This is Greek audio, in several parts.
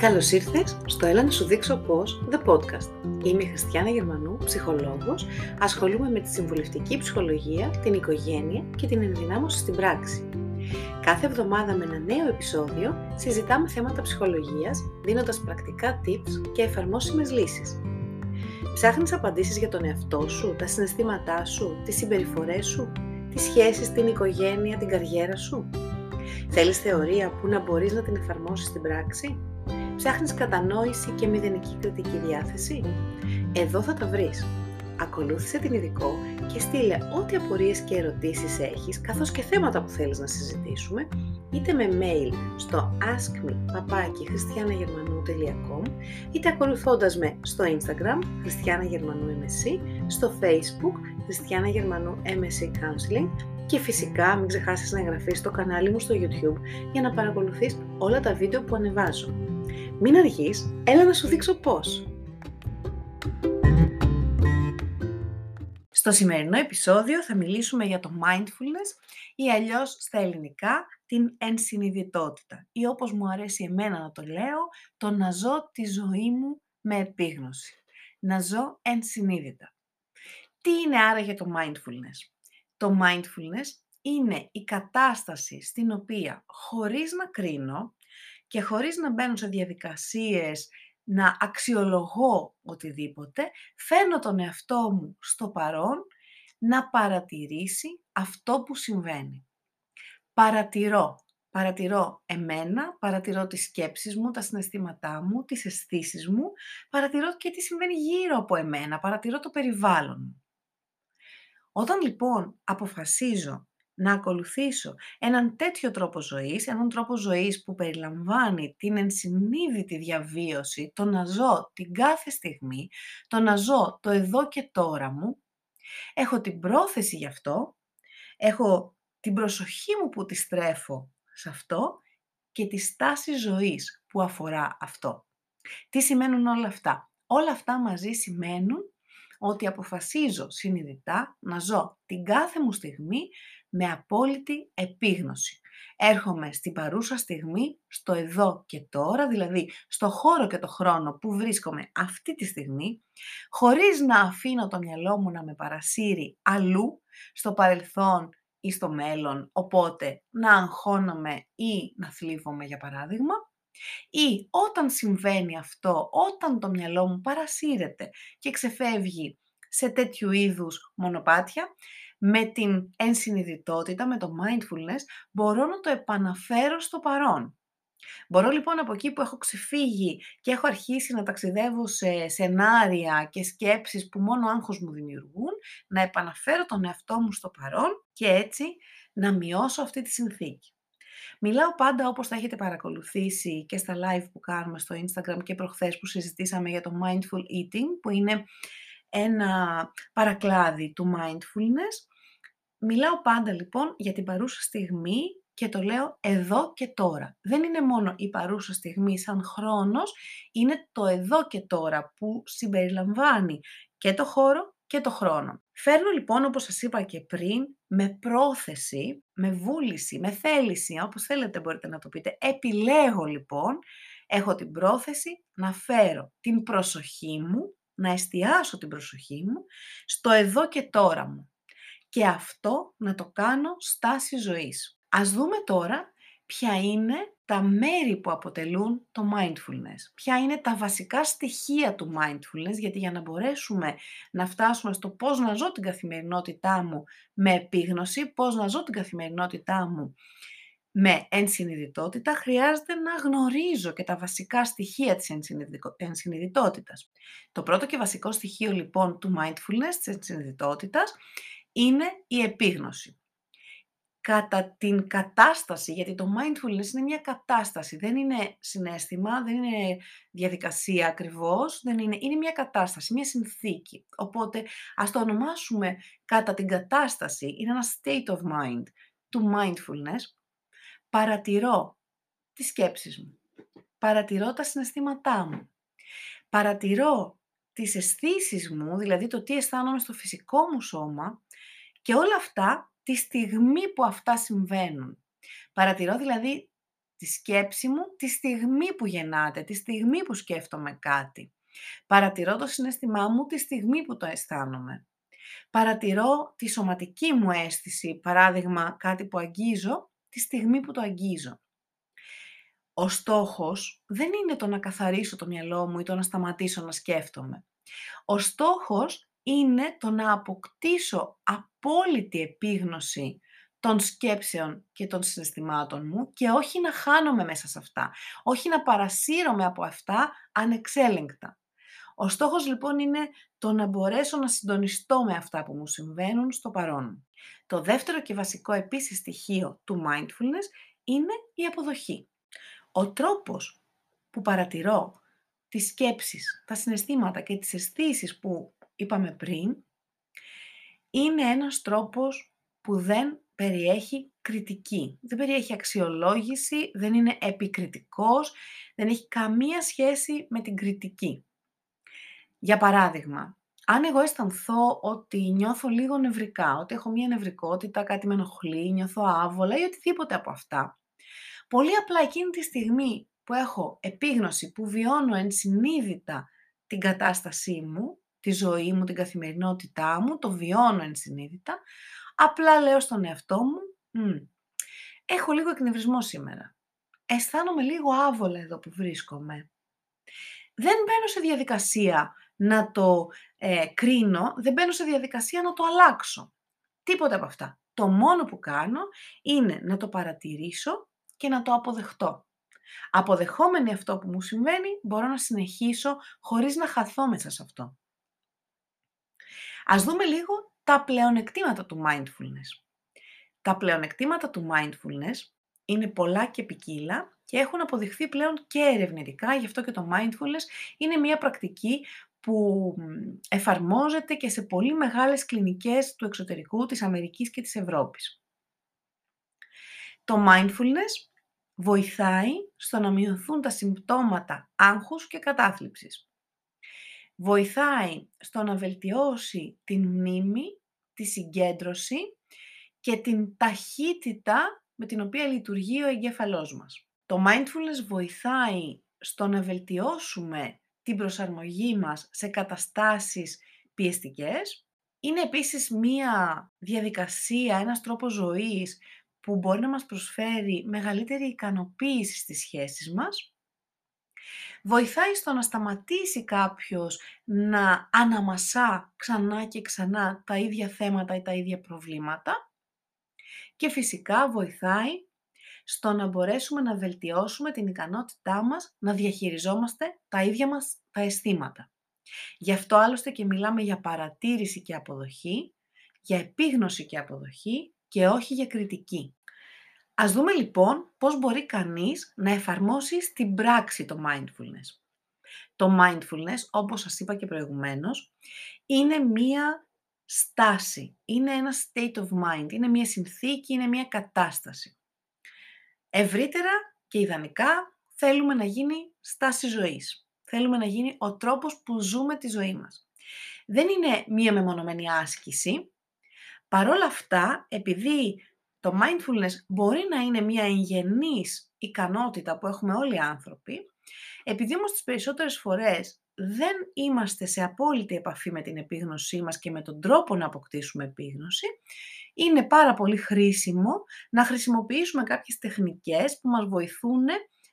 Καλώς ήρθες στο Έλα να σου δείξω πώς, The Podcast. Είμαι η Χριστιάνα Γερμανού, ψυχολόγος, ασχολούμαι με τη συμβουλευτική ψυχολογία, την οικογένεια και την ενδυνάμωση στην πράξη. Κάθε εβδομάδα με ένα νέο επεισόδιο συζητάμε θέματα ψυχολογίας, δίνοντας πρακτικά tips και εφαρμόσιμες λύσεις. Ψάχνεις απαντήσεις για τον εαυτό σου, τα συναισθήματά σου, τις συμπεριφορές σου, τις σχέσεις, την οικογένεια, την καριέρα σου; Θέλεις θεωρία που να μπορείς να την εφαρμόσεις στην πράξη; Ψάχνεις κατανόηση και μηδενική κριτική διάθεση; Εδώ θα τα βρεις. Ακολούθησε την ειδικό και στείλε ό,τι απορίες και ερωτήσεις έχεις, καθώς και θέματα που θέλεις να συζητήσουμε, είτε με mail στο askme.christianagερμανού.com είτε ακολουθώντας με στο Instagram Χριστιάνα Γερμανού MSC, στο Facebook Χριστιάνα Γερμανού MSC Counseling και φυσικά μην ξεχάσεις να εγγραφείς στο κανάλι μου στο YouTube για να παρακολουθείς όλα τα βίντεο που ανεβάζω. Μην αργείς, έλα να σου δείξω πώς! Στο σημερινό επεισόδιο θα μιλήσουμε για το mindfulness ή αλλιώς στα ελληνικά την ενσυνειδητότητα ή όπως μου αρέσει εμένα να το λέω, το να ζω τη ζωή μου με επίγνωση. Να ζω ενσυνείδητα. Τι είναι άραγε το mindfulness? Το mindfulness είναι η κατάσταση στην οποία χωρίς να κρίνω και χωρίς να μπαίνω σε διαδικασίες να αξιολογώ οτιδήποτε, φέρνω τον εαυτό μου στο παρόν να παρατηρήσει αυτό που συμβαίνει. Παρατηρώ. Παρατηρώ εμένα, παρατηρώ τις σκέψεις μου, τα συναισθήματά μου, τις αισθήσεις μου, παρατηρώ και τι συμβαίνει γύρω από εμένα, παρατηρώ το περιβάλλον μου. Όταν λοιπόν αποφασίζω να ακολουθήσω έναν τέτοιο τρόπο ζωής, έναν τρόπο ζωής που περιλαμβάνει την ενσυνείδητη διαβίωση, το να ζω την κάθε στιγμή, το να ζω το εδώ και τώρα μου, έχω την πρόθεση γι' αυτό, έχω την προσοχή μου που τη στρέφω σε αυτό και τη στάση ζωής που αφορά αυτό. Τι σημαίνουν όλα αυτά; Όλα αυτά μαζί σημαίνουν ότι αποφασίζω συνειδητά να ζω την κάθε μου στιγμή με απόλυτη επίγνωση. Έρχομαι στην παρούσα στιγμή, στο εδώ και τώρα, δηλαδή στο χώρο και το χρόνο που βρίσκομαι αυτή τη στιγμή, χωρίς να αφήνω το μυαλό μου να με παρασύρει αλλού, στο παρελθόν ή στο μέλλον, οπότε να αγχώνομαι ή να θλίβομαι για παράδειγμα, ή όταν συμβαίνει αυτό, όταν το μυαλό μου παρασύρεται και ξεφεύγει σε τέτοιου είδους μονοπάτια, με την ενσυνειδητότητα, με το mindfulness, μπορώ να το επαναφέρω στο παρόν. Μπορώ λοιπόν από εκεί που έχω ξεφύγει και έχω αρχίσει να ταξιδεύω σε σενάρια και σκέψεις που μόνο άγχος μου δημιουργούν, να επαναφέρω τον εαυτό μου στο παρόν και έτσι να μειώσω αυτή τη συνθήκη. Μιλάω πάντα όπως θα έχετε παρακολουθήσει και στα live που κάνουμε στο Instagram και προχθές που συζητήσαμε για το mindful eating, που είναι ένα παρακλάδι του mindfulness. Μιλάω πάντα λοιπόν για την παρούσα στιγμή και το λέω εδώ και τώρα. Δεν είναι μόνο η παρούσα στιγμή σαν χρόνος, είναι το εδώ και τώρα που συμπεριλαμβάνει και το χώρο και το χρόνο. Φέρνω λοιπόν, όπως σας είπα και πριν, με πρόθεση, με βούληση, με θέληση, όπως θέλετε μπορείτε να το πείτε, επιλέγω λοιπόν, έχω την πρόθεση να φέρω την προσοχή μου, να εστιάσω την προσοχή μου στο εδώ και τώρα μου. Και αυτό να το κάνω στάση ζωής. Ας δούμε τώρα ποια είναι τα μέρη που αποτελούν το mindfulness. Ποια είναι τα βασικά στοιχεία του mindfulness, γιατί για να μπορέσουμε να φτάσουμε στο πώς να ζω την καθημερινότητά μου με επίγνωση, πώς να ζω την καθημερινότητά μου με ενσυνειδητότητα, χρειάζεται να γνωρίζω και τα βασικά στοιχεία της ενσυνειδητότητας. Το πρώτο και βασικό στοιχείο λοιπόν του mindfulness, της ενσυνειδητότητας, είναι η επίγνωση κατά την κατάσταση, γιατί το mindfulness είναι μια κατάσταση, δεν είναι συνέστημα, δεν είναι διαδικασία ακριβώς, δεν είναι, είναι μια κατάσταση, μια συνθήκη. Οπότε ας το ονομάσουμε κατά την κατάσταση, είναι ένα state of mind του mindfulness, παρατηρώ τις σκέψεις μου, παρατηρώ τα συναισθήματά μου, παρατηρώ τις αισθήσεις μου, δηλαδή το τι αισθάνομαι στο φυσικό μου σώμα και όλα αυτά τη στιγμή που αυτά συμβαίνουν. Παρατηρώ δηλαδή τη σκέψη μου τη στιγμή που γεννάται, τη στιγμή που σκέφτομαι κάτι. Παρατηρώ το συναισθημά μου τη στιγμή που το αισθάνομαι. Παρατηρώ τη σωματική μου αίσθηση, παράδειγμα κάτι που αγγίζω, τη στιγμή που το αγγίζω. Ο στόχος δεν είναι το να καθαρίσω το μυαλό μου ή το να σταματήσω να σκέφτομαι. Ο στόχος είναι το να αποκτήσω απόλυτη επίγνωση των σκέψεων και των συναισθημάτων μου και όχι να χάνομαι μέσα σε αυτά, όχι να παρασύρωμαι από αυτά ανεξέλεγκτα. Ο στόχος λοιπόν είναι το να μπορέσω να συντονιστώ με αυτά που μου συμβαίνουν στο παρόν. Το δεύτερο και βασικό επίσης στοιχείο του mindfulness είναι η αποδοχή. Ο τρόπος που παρατηρώ τις σκέψεις, τα συναισθήματα και τις αισθήσεις που είπαμε πριν, είναι ένας τρόπος που δεν περιέχει κριτική. Δεν περιέχει αξιολόγηση, δεν είναι επικριτικός, δεν έχει καμία σχέση με την κριτική. Για παράδειγμα, αν εγώ αισθανθώ ότι νιώθω λίγο νευρικά, ότι έχω μία νευρικότητα, κάτι με ενοχλεί, νιώθω άβολα ή οτιδήποτε από αυτά, πολύ απλά εκείνη τη στιγμή που έχω επίγνωση, που βιώνω ενσυνείδητα την κατάστασή μου, τη ζωή μου, την καθημερινότητά μου, το βιώνω ενσυνείδητα, απλά λέω στον εαυτό μου, έχω λίγο εκνευρισμό σήμερα. Αισθάνομαι λίγο άβολα εδώ που βρίσκομαι. Δεν μπαίνω σε διαδικασία να το ε, κρίνω, δεν μπαίνω σε διαδικασία να το αλλάξω. Τίποτα από αυτά. Το μόνο που κάνω είναι να το παρατηρήσω και να το αποδεχτώ. Αποδεχόμενοι αυτό που μου συμβαίνει, μπορώ να συνεχίσω χωρίς να χαθώ μέσα σε αυτό. Ας δούμε λίγο τα πλεονεκτήματα του mindfulness. Τα πλεονεκτήματα του mindfulness είναι πολλά και ποικίλα και έχουν αποδειχθεί πλέον και ερευνητικά, γι' αυτό και το mindfulness είναι μια πρακτική που εφαρμόζεται και σε πολύ μεγάλες κλινικές του εξωτερικού της Αμερικής και της Ευρώπης. Το mindfulness βοηθάει στο να μειωθούν τα συμπτώματα άγχους και κατάθλιψης. Βοηθάει στο να βελτιώσει την μνήμη, τη συγκέντρωση και την ταχύτητα με την οποία λειτουργεί ο εγκέφαλός μας. Το mindfulness βοηθάει στο να βελτιώσουμε την προσαρμογή μας σε καταστάσεις πιεστικές. Είναι επίσης μία διαδικασία, ένας τρόπος ζωής που μπορεί να μας προσφέρει μεγαλύτερη ικανοποίηση στις σχέσεις μας. Βοηθάει στο να σταματήσει κάποιος να αναμασά ξανά και ξανά τα ίδια θέματα ή τα ίδια προβλήματα. Και φυσικά βοηθάει στο να μπορέσουμε να βελτιώσουμε την ικανότητά μας να διαχειριζόμαστε τα ίδια μας τα αισθήματα. Γι' αυτό άλλωστε και μιλάμε για παρατήρηση και αποδοχή, για επίγνωση και αποδοχή και όχι για κριτική. Ας δούμε λοιπόν πώς μπορεί κανείς να εφαρμόσει στην πράξη το mindfulness. Το mindfulness, όπως σας είπα και προηγουμένως, είναι μία στάση, είναι ένα state of mind, είναι μία συνθήκη, είναι μία κατάσταση. Ευρύτερα και ιδανικά θέλουμε να γίνει στάση ζωής. Θέλουμε να γίνει ο τρόπος που ζούμε τη ζωή μας. Δεν είναι μία μεμονωμένη άσκηση. Παρόλα αυτά, επειδή το mindfulness μπορεί να είναι μία εγγενής ικανότητα που έχουμε όλοι οι άνθρωποι, επειδή όμως τις περισσότερες φορές δεν είμαστε σε απόλυτη επαφή με την επίγνωσή μας και με τον τρόπο να αποκτήσουμε επίγνωση, είναι πάρα πολύ χρήσιμο να χρησιμοποιήσουμε κάποιες τεχνικές που μας βοηθούν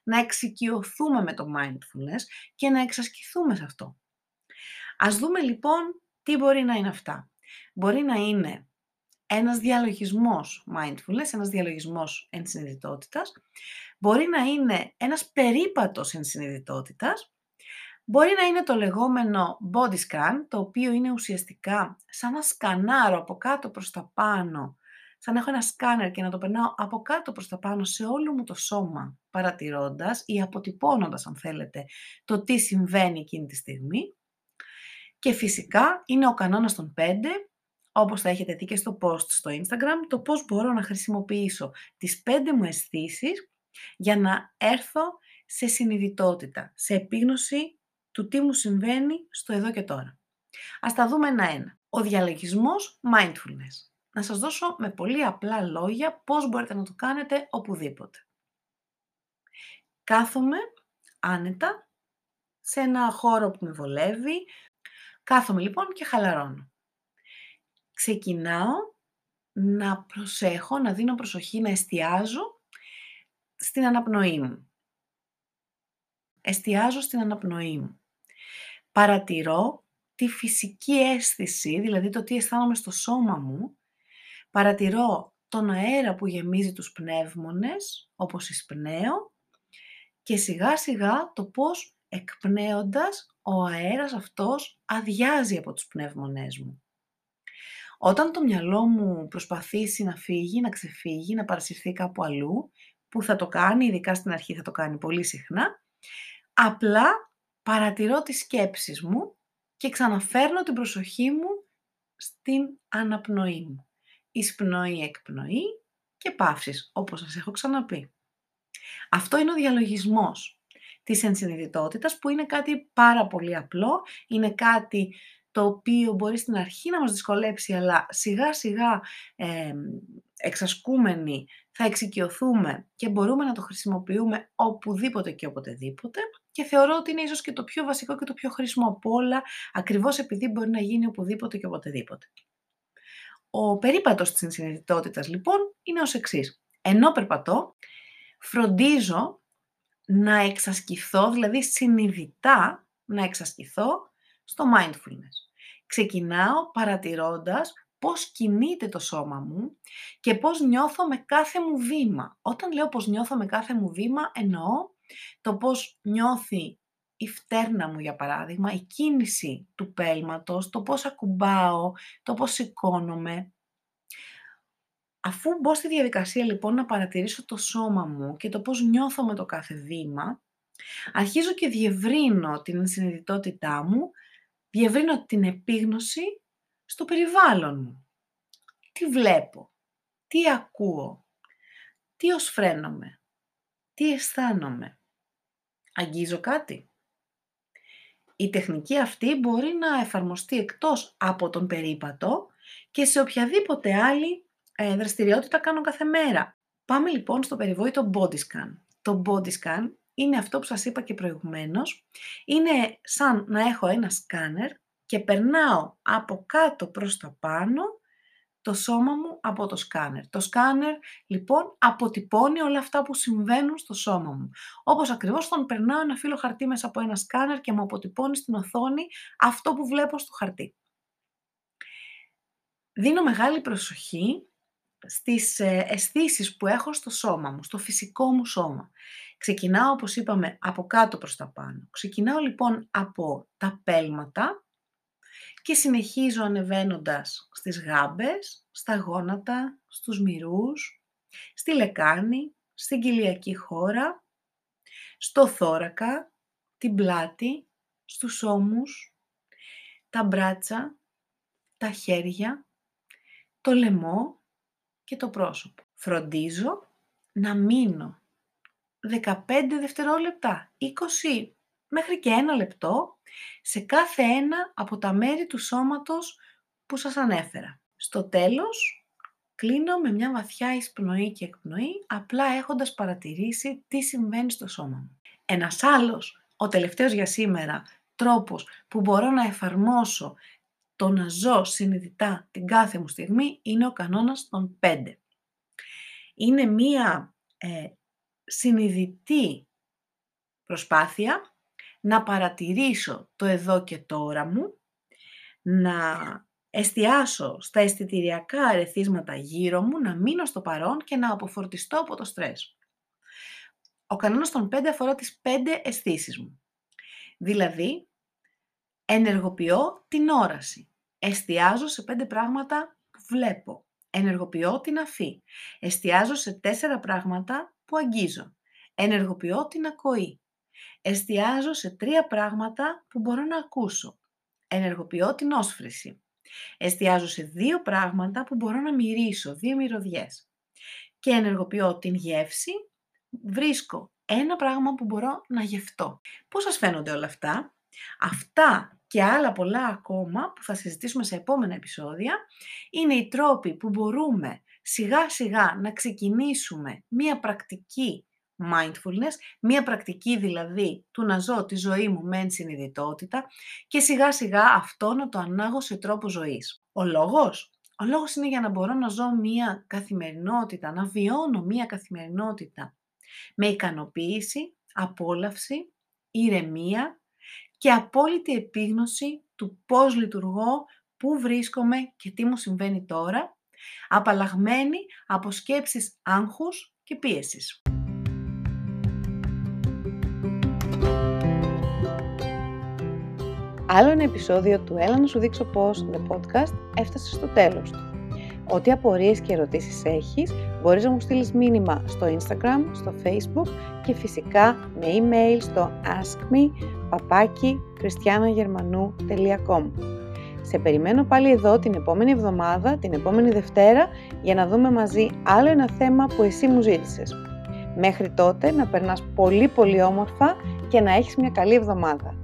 να εξοικειωθούμε με το mindfulness και να εξασκηθούμε σε αυτό. Ας δούμε λοιπόν τι μπορεί να είναι αυτά. Μπορεί να είναι ένας διαλογισμός mindfulness, ένας διαλογισμός ενσυνειδητότητας. Μπορεί να είναι ένας περίπατος ενσυνειδητότητας. Μπορεί να είναι το λεγόμενο body scan, το οποίο είναι ουσιαστικά σαν να σκανάρω από κάτω προς τα πάνω, σαν να έχω ένα σκάνερ και να το περνάω από κάτω προς τα πάνω σε όλο μου το σώμα, παρατηρώντας ή αποτυπώνοντας, αν θέλετε, το τι συμβαίνει εκείνη τη στιγμή. Και φυσικά είναι ο κανόνας των 5, όπως θα έχετε δει και στο post στο Instagram, το πώς μπορώ να χρησιμοποιήσω τις πέντε μου αισθήσεις για να έρθω σε συνειδητότητα, σε επίγνωση του τι μου συμβαίνει στο εδώ και τώρα. Ας τα δούμε ένα-ένα. Ο διαλογισμός mindfulness. Να σας δώσω με πολύ απλά λόγια πώς μπορείτε να το κάνετε οπουδήποτε. Κάθομαι άνετα σε ένα χώρο που με βολεύει. Κάθομαι λοιπόν και χαλαρώνω. Ξεκινάω να προσέχω, να δίνω προσοχή, να εστιάζω στην αναπνοή μου. Εστιάζω στην αναπνοή μου. Παρατηρώ τη φυσική αίσθηση, δηλαδή το τι αισθάνομαι στο σώμα μου. Παρατηρώ τον αέρα που γεμίζει τους πνεύμονες, όπως εισπνέω, και σιγά σιγά το πώς εκπνέοντας ο αέρας αυτός αδειάζει από τους πνεύμονές μου. Όταν το μυαλό μου προσπαθήσει να φύγει, να ξεφύγει, να παρασυρθεί κάπου αλλού, που θα το κάνει, ειδικά στην αρχή θα το κάνει πολύ συχνά, απλά παρατηρώ τις σκέψεις μου και ξαναφέρνω την προσοχή μου στην αναπνοή μου. Εισπνοή, εκπνοή και παύσεις, όπως σας έχω ξαναπεί. Αυτό είναι ο διαλογισμός της ενσυνειδητότητας που είναι κάτι πάρα πολύ απλό, είναι κάτι το οποίο μπορεί στην αρχή να μας δυσκολέψει, αλλά σιγά σιγά ε, εξασκούμενοι θα εξοικειωθούμε και μπορούμε να το χρησιμοποιούμε οπουδήποτε και οποτεδήποτε και θεωρώ ότι είναι ίσως και το πιο βασικό και το πιο χρήσιμο από όλα, ακριβώς επειδή μπορεί να γίνει οπουδήποτε και οποτεδήποτε. Ο περίπατος της ενσυνειδητότητας λοιπόν είναι ως εξής. Ενώ περπατώ, φροντίζω να εξασκηθώ, δηλαδή συνειδητά να εξασκηθώ στο mindfulness. Ξεκινάω παρατηρώντας πώς κινείται το σώμα μου και πώς νιώθω με κάθε μου βήμα. Όταν λέω πώς νιώθω με κάθε μου βήμα, εννοώ το πώς νιώθει η φτέρνα μου, για παράδειγμα, η κίνηση του πέλματος, το πώς ακουμπάω, το πώς σηκώνομαι. Αφού μπω στη διαδικασία λοιπόν να παρατηρήσω το σώμα μου και το πώς νιώθω με το κάθε βήμα, αρχίζω και διευρύνω την συνειδητότητά μου διευρύνω την επίγνωση στο περιβάλλον μου. Τι βλέπω, τι ακούω, τι ως φρένομαι, τι αισθάνομαι. Αγγίζω κάτι. Η τεχνική αυτή μπορεί να εφαρμοστεί εκτός από τον περίπατο και σε οποιαδήποτε άλλη ε, δραστηριότητα κάνω κάθε μέρα. Πάμε λοιπόν στο περιβόητο body scan. Το body scan είναι αυτό που σας είπα και προηγουμένως. Είναι σαν να έχω ένα σκάνερ και περνάω από κάτω προς τα πάνω το σώμα μου από το σκάνερ. Το σκάνερ λοιπόν αποτυπώνει όλα αυτά που συμβαίνουν στο σώμα μου. Όπως ακριβώς τον περνάω ένα φύλλο χαρτί μέσα από ένα σκάνερ και μου αποτυπώνει στην οθόνη αυτό που βλέπω στο χαρτί. Δίνω μεγάλη προσοχή στις ε, αισθήσεις που έχω στο σώμα μου, στο φυσικό μου σώμα. Ξεκινάω, όπως είπαμε, από κάτω προς τα πάνω. Ξεκινάω λοιπόν από τα πέλματα και συνεχίζω ανεβαίνοντας στις γάμπες, στα γόνατα, στους μυρούς, στη λεκάνη, στην κοιλιακή χώρα, στο θώρακα, την πλάτη, στους ώμους, τα μπράτσα, τα χέρια, το λαιμό και το πρόσωπο. Φροντίζω να μείνω 15 δευτερόλεπτα, 20 μέχρι και ένα λεπτό σε κάθε ένα από τα μέρη του σώματος που σας ανέφερα. Στο τέλος, κλείνω με μια βαθιά εισπνοή και εκπνοή, απλά έχοντας παρατηρήσει τι συμβαίνει στο σώμα μου. Ένας άλλος, ο τελευταίος για σήμερα, τρόπος που μπορώ να εφαρμόσω το να ζω συνειδητά την κάθε μου στιγμή είναι ο κανόνας των 5. Είναι μία ε, συνειδητή προσπάθεια να παρατηρήσω το εδώ και τώρα μου, να εστιάσω στα αισθητηριακά αρεθίσματα γύρω μου, να μείνω στο παρόν και να αποφορτιστώ από το στρες. Ο κανόνας των 5 αφορά τις 5 αισθήσεις μου. Δηλαδή, ενεργοποιώ την όραση. Εστιάζω σε 5 πράγματα που βλέπω. Ενεργοποιώ την αφή. Εστιάζω σε 4 πράγματα που αγγίζω. Ενεργοποιώ την ακοή. Εστιάζω σε τρία πράγματα που μπορώ να ακούσω. Ενεργοποιώ την όσφρηση. Εστιάζω σε δύο πράγματα που μπορώ να μυρίσω, δύο μυρωδιές. Και ενεργοποιώ την γεύση, βρίσκω ένα πράγμα που μπορώ να γευτώ. Πώς σας φαίνονται όλα αυτά; Αυτά και άλλα πολλά ακόμα που θα συζητήσουμε σε επόμενα επεισόδια είναι οι τρόποι που μπορούμε σιγά σιγά να ξεκινήσουμε μία πρακτική mindfulness, μία πρακτική δηλαδή του να ζω τη ζωή μου με ενσυνειδητότητα και σιγά σιγά αυτό να το ανάγω σε τρόπο ζωής. Ο λόγος; Ο λόγος είναι για να μπορώ να ζω μία καθημερινότητα, να βιώνω μία καθημερινότητα με ικανοποίηση, απόλαυση, ηρεμία και απόλυτη επίγνωση του πώς λειτουργώ, πού βρίσκομαι και τι μου συμβαίνει τώρα, απαλλαγμένη από σκέψεις άγχους και πίεσης. Άλλο ένα επεισόδιο του «Έλα να σου δείξω πώς» The Podcast έφτασε στο τέλος του. Ό,τι απορίες και ερωτήσεις έχεις, μπορείς να μου στείλεις μήνυμα στο Instagram, στο Facebook και φυσικά με email στο askme.christianagermanou.com Σε περιμένω πάλι εδώ την επόμενη εβδομάδα, την επόμενη Δευτέρα, για να δούμε μαζί άλλο ένα θέμα που εσύ μου ζήτησες. Μέχρι τότε να περνάς πολύ πολύ όμορφα και να έχεις μια καλή εβδομάδα.